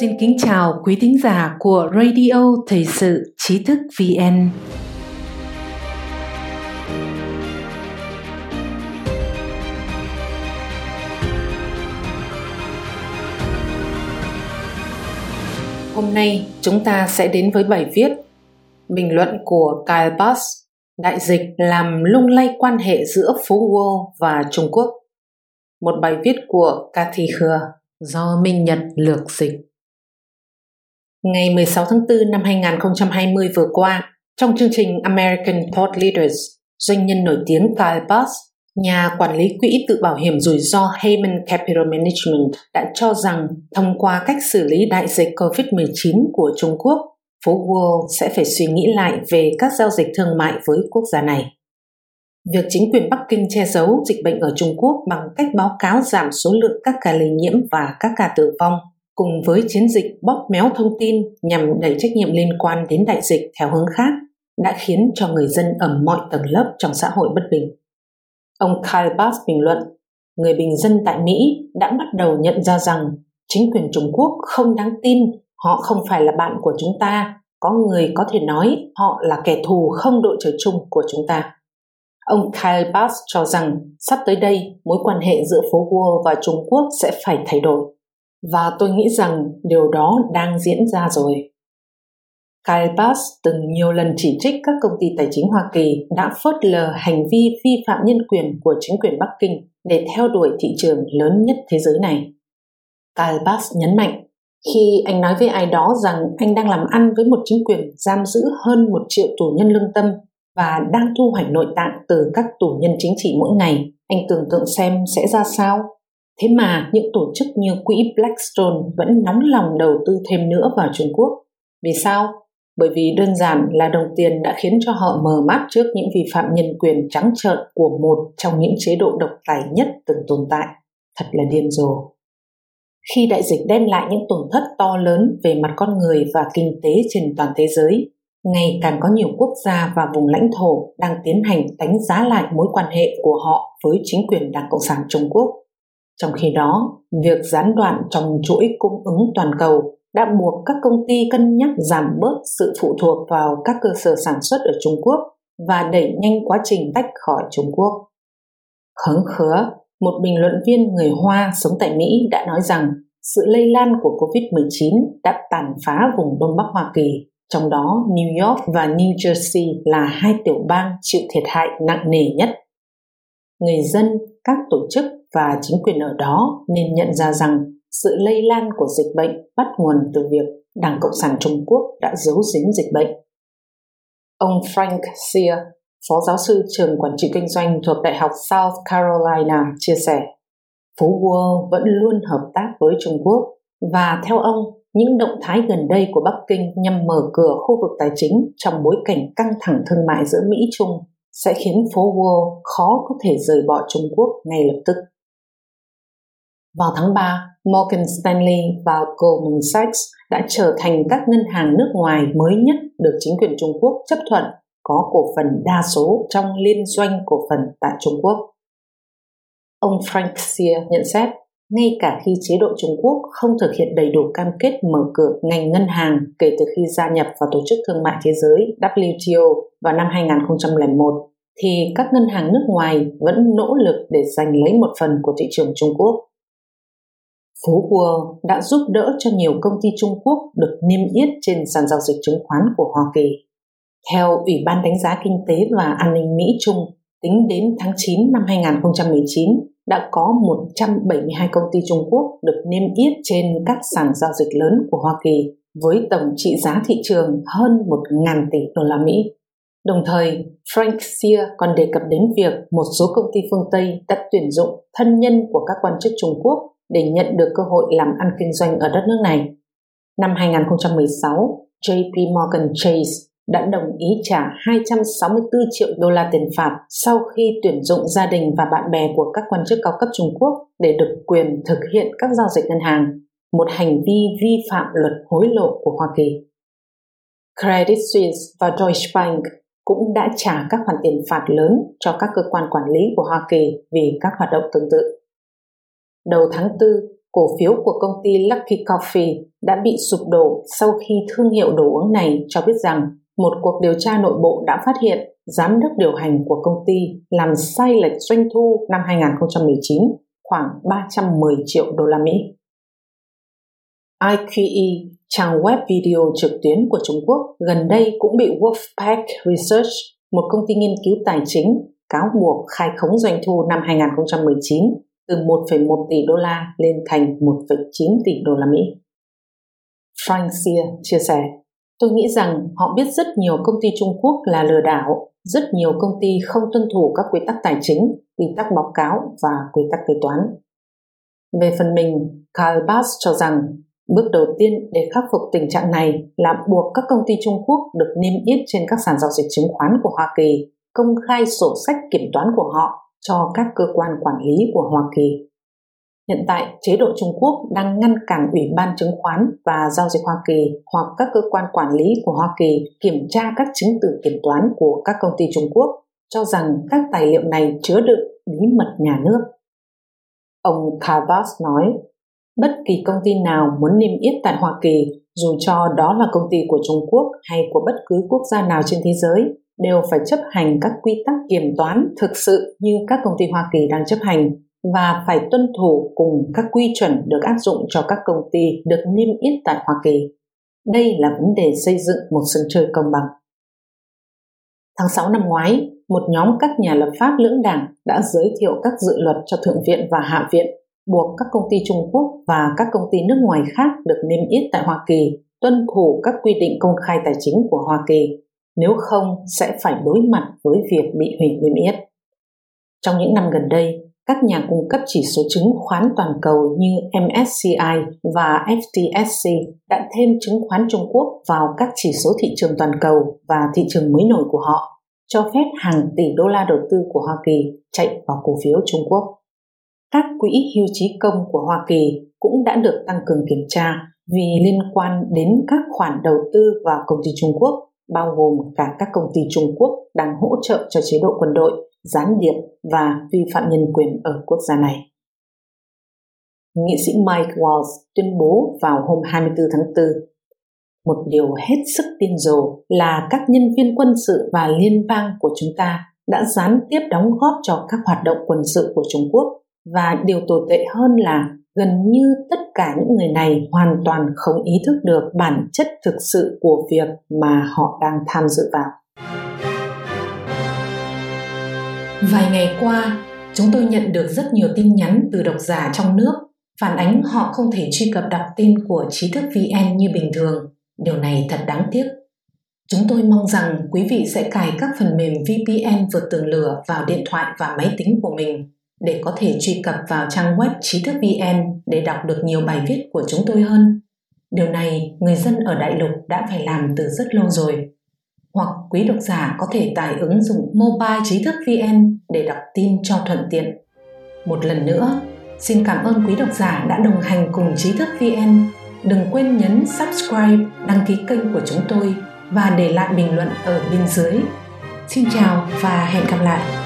Xin kính chào quý thính giả của Radio Thời sự Trí thức VN. Hôm nay chúng ta sẽ đến với bài viết bình luận của Kyle Bass, đại dịch làm lung lay quan hệ giữa phố Wall và Trung Quốc. Một bài viết của Cathy Khừa do Minh Nhật lược dịch. Ngày 16 tháng 4 năm 2020 vừa qua, trong chương trình American Thought Leaders, doanh nhân nổi tiếng Kyle Bass, nhà quản lý quỹ tự bảo hiểm rủi ro Heyman Capital Management đã cho rằng thông qua cách xử lý đại dịch COVID-19 của Trung Quốc, phố Wall sẽ phải suy nghĩ lại về các giao dịch thương mại với quốc gia này. Việc chính quyền Bắc Kinh che giấu dịch bệnh ở Trung Quốc bằng cách báo cáo giảm số lượng các ca lây nhiễm và các ca tử vong cùng với chiến dịch bóp méo thông tin nhằm đẩy trách nhiệm liên quan đến đại dịch theo hướng khác đã khiến cho người dân ở mọi tầng lớp trong xã hội bất bình. Ông Kyle Bass bình luận, người bình dân tại Mỹ đã bắt đầu nhận ra rằng chính quyền Trung Quốc không đáng tin, họ không phải là bạn của chúng ta, có người có thể nói họ là kẻ thù không đội trời chung của chúng ta. Ông Kyle Bass cho rằng sắp tới đây mối quan hệ giữa phố Wall và Trung Quốc sẽ phải thay đổi. Và tôi nghĩ rằng điều đó đang diễn ra rồi. Kyle Bass từng nhiều lần chỉ trích các công ty tài chính Hoa Kỳ đã phớt lờ hành vi vi phạm nhân quyền của chính quyền Bắc Kinh để theo đuổi thị trường lớn nhất thế giới này. Kyle Bass nhấn mạnh, khi anh nói với ai đó rằng anh đang làm ăn với một chính quyền giam giữ hơn một triệu tù nhân lương tâm và đang thu hoạch nội tạng từ các tù nhân chính trị mỗi ngày, anh tưởng tượng xem sẽ ra sao Thế mà những tổ chức như quỹ Blackstone vẫn nóng lòng đầu tư thêm nữa vào Trung Quốc. Vì sao? Bởi vì đơn giản là đồng tiền đã khiến cho họ mờ mắt trước những vi phạm nhân quyền trắng trợn của một trong những chế độ độc tài nhất từng tồn tại. Thật là điên rồ. Khi đại dịch đem lại những tổn thất to lớn về mặt con người và kinh tế trên toàn thế giới, ngày càng có nhiều quốc gia và vùng lãnh thổ đang tiến hành đánh giá lại mối quan hệ của họ với chính quyền Đảng Cộng sản Trung Quốc trong khi đó, việc gián đoạn trong chuỗi cung ứng toàn cầu đã buộc các công ty cân nhắc giảm bớt sự phụ thuộc vào các cơ sở sản xuất ở Trung Quốc và đẩy nhanh quá trình tách khỏi Trung Quốc. Khấn khứa, một bình luận viên người Hoa sống tại Mỹ đã nói rằng sự lây lan của COVID-19 đã tàn phá vùng Đông Bắc Hoa Kỳ, trong đó New York và New Jersey là hai tiểu bang chịu thiệt hại nặng nề nhất. Người dân, các tổ chức và chính quyền ở đó nên nhận ra rằng sự lây lan của dịch bệnh bắt nguồn từ việc Đảng Cộng sản Trung Quốc đã giấu giếm dịch bệnh. Ông Frank Sear, phó giáo sư trường quản trị kinh doanh thuộc Đại học South Carolina chia sẻ, Phú Wall vẫn luôn hợp tác với Trung Quốc và theo ông, những động thái gần đây của Bắc Kinh nhằm mở cửa khu vực tài chính trong bối cảnh căng thẳng thương mại giữa Mỹ Trung sẽ khiến phố Wall khó có thể rời bỏ Trung Quốc ngay lập tức. Vào tháng 3, Morgan Stanley và Goldman Sachs đã trở thành các ngân hàng nước ngoài mới nhất được chính quyền Trung Quốc chấp thuận có cổ phần đa số trong liên doanh cổ phần tại Trung Quốc. Ông Frank Sear nhận xét, ngay cả khi chế độ Trung Quốc không thực hiện đầy đủ cam kết mở cửa ngành ngân hàng kể từ khi gia nhập vào Tổ chức Thương mại Thế giới WTO vào năm 2001, thì các ngân hàng nước ngoài vẫn nỗ lực để giành lấy một phần của thị trường Trung Quốc. Phú World đã giúp đỡ cho nhiều công ty Trung Quốc được niêm yết trên sàn giao dịch chứng khoán của Hoa Kỳ. Theo Ủy ban đánh giá kinh tế và an ninh Mỹ Trung, tính đến tháng 9 năm 2019, đã có 172 công ty Trung Quốc được niêm yết trên các sàn giao dịch lớn của Hoa Kỳ với tổng trị giá thị trường hơn 1.000 tỷ đô la Mỹ. Đồng thời, Frank Sear còn đề cập đến việc một số công ty phương Tây đã tuyển dụng thân nhân của các quan chức Trung Quốc để nhận được cơ hội làm ăn kinh doanh ở đất nước này. Năm 2016, JP Morgan Chase đã đồng ý trả 264 triệu đô la tiền phạt sau khi tuyển dụng gia đình và bạn bè của các quan chức cao cấp Trung Quốc để được quyền thực hiện các giao dịch ngân hàng, một hành vi vi phạm luật hối lộ của Hoa Kỳ. Credit Suisse và Deutsche Bank cũng đã trả các khoản tiền phạt lớn cho các cơ quan quản lý của Hoa Kỳ vì các hoạt động tương tự. đầu tháng 4, cổ phiếu của công ty Lucky Coffee đã bị sụp đổ sau khi thương hiệu đồ uống này cho biết rằng một cuộc điều tra nội bộ đã phát hiện giám đốc điều hành của công ty làm sai lệch doanh thu năm 2019 khoảng 310 triệu đô la Mỹ. IQE, trang web video trực tuyến của Trung Quốc, gần đây cũng bị Wolfpack Research, một công ty nghiên cứu tài chính, cáo buộc khai khống doanh thu năm 2019 từ 1,1 tỷ đô la lên thành 1,9 tỷ đô la Mỹ. Frank Sear chia sẻ, Tôi nghĩ rằng họ biết rất nhiều công ty Trung Quốc là lừa đảo, rất nhiều công ty không tuân thủ các quy tắc tài chính, quy tắc báo cáo và quy tắc kế toán. Về phần mình, Karl Bass cho rằng bước đầu tiên để khắc phục tình trạng này là buộc các công ty Trung Quốc được niêm yết trên các sàn giao dịch chứng khoán của Hoa Kỳ, công khai sổ sách kiểm toán của họ cho các cơ quan quản lý của Hoa Kỳ. Hiện tại, chế độ Trung Quốc đang ngăn cản Ủy ban chứng khoán và giao dịch Hoa Kỳ hoặc các cơ quan quản lý của Hoa Kỳ kiểm tra các chứng từ kiểm toán của các công ty Trung Quốc, cho rằng các tài liệu này chứa đựng bí mật nhà nước. Ông Kavas nói, bất kỳ công ty nào muốn niêm yết tại Hoa Kỳ, dù cho đó là công ty của Trung Quốc hay của bất cứ quốc gia nào trên thế giới, đều phải chấp hành các quy tắc kiểm toán thực sự như các công ty Hoa Kỳ đang chấp hành và phải tuân thủ cùng các quy chuẩn được áp dụng cho các công ty được niêm yết tại Hoa Kỳ. Đây là vấn đề xây dựng một sân chơi công bằng. Tháng 6 năm ngoái, một nhóm các nhà lập pháp lưỡng đảng đã giới thiệu các dự luật cho Thượng viện và Hạ viện buộc các công ty Trung Quốc và các công ty nước ngoài khác được niêm yết tại Hoa Kỳ tuân thủ các quy định công khai tài chính của Hoa Kỳ, nếu không sẽ phải đối mặt với việc bị hủy niêm yết. Trong những năm gần đây, các nhà cung cấp chỉ số chứng khoán toàn cầu như MSCI và FTSE đã thêm chứng khoán Trung Quốc vào các chỉ số thị trường toàn cầu và thị trường mới nổi của họ, cho phép hàng tỷ đô la đầu tư của Hoa Kỳ chạy vào cổ phiếu Trung Quốc. Các quỹ hưu trí công của Hoa Kỳ cũng đã được tăng cường kiểm tra vì liên quan đến các khoản đầu tư vào công ty Trung Quốc, bao gồm cả các công ty Trung Quốc đang hỗ trợ cho chế độ quân đội gián điệp và vi phạm nhân quyền ở quốc gia này. Nghị sĩ Mike Walls tuyên bố vào hôm 24 tháng 4 một điều hết sức điên rồ là các nhân viên quân sự và liên bang của chúng ta đã gián tiếp đóng góp cho các hoạt động quân sự của Trung Quốc và điều tồi tệ hơn là gần như tất cả những người này hoàn toàn không ý thức được bản chất thực sự của việc mà họ đang tham dự vào. Vài ngày qua, chúng tôi nhận được rất nhiều tin nhắn từ độc giả trong nước phản ánh họ không thể truy cập đọc tin của trí thức VN như bình thường. Điều này thật đáng tiếc. Chúng tôi mong rằng quý vị sẽ cài các phần mềm VPN vượt tường lửa vào điện thoại và máy tính của mình để có thể truy cập vào trang web trí thức VN để đọc được nhiều bài viết của chúng tôi hơn. Điều này người dân ở đại lục đã phải làm từ rất lâu rồi hoặc quý độc giả có thể tải ứng dụng Mobile Trí thức VN để đọc tin cho thuận tiện. Một lần nữa, xin cảm ơn quý độc giả đã đồng hành cùng Trí thức VN. Đừng quên nhấn subscribe, đăng ký kênh của chúng tôi và để lại bình luận ở bên dưới. Xin chào và hẹn gặp lại!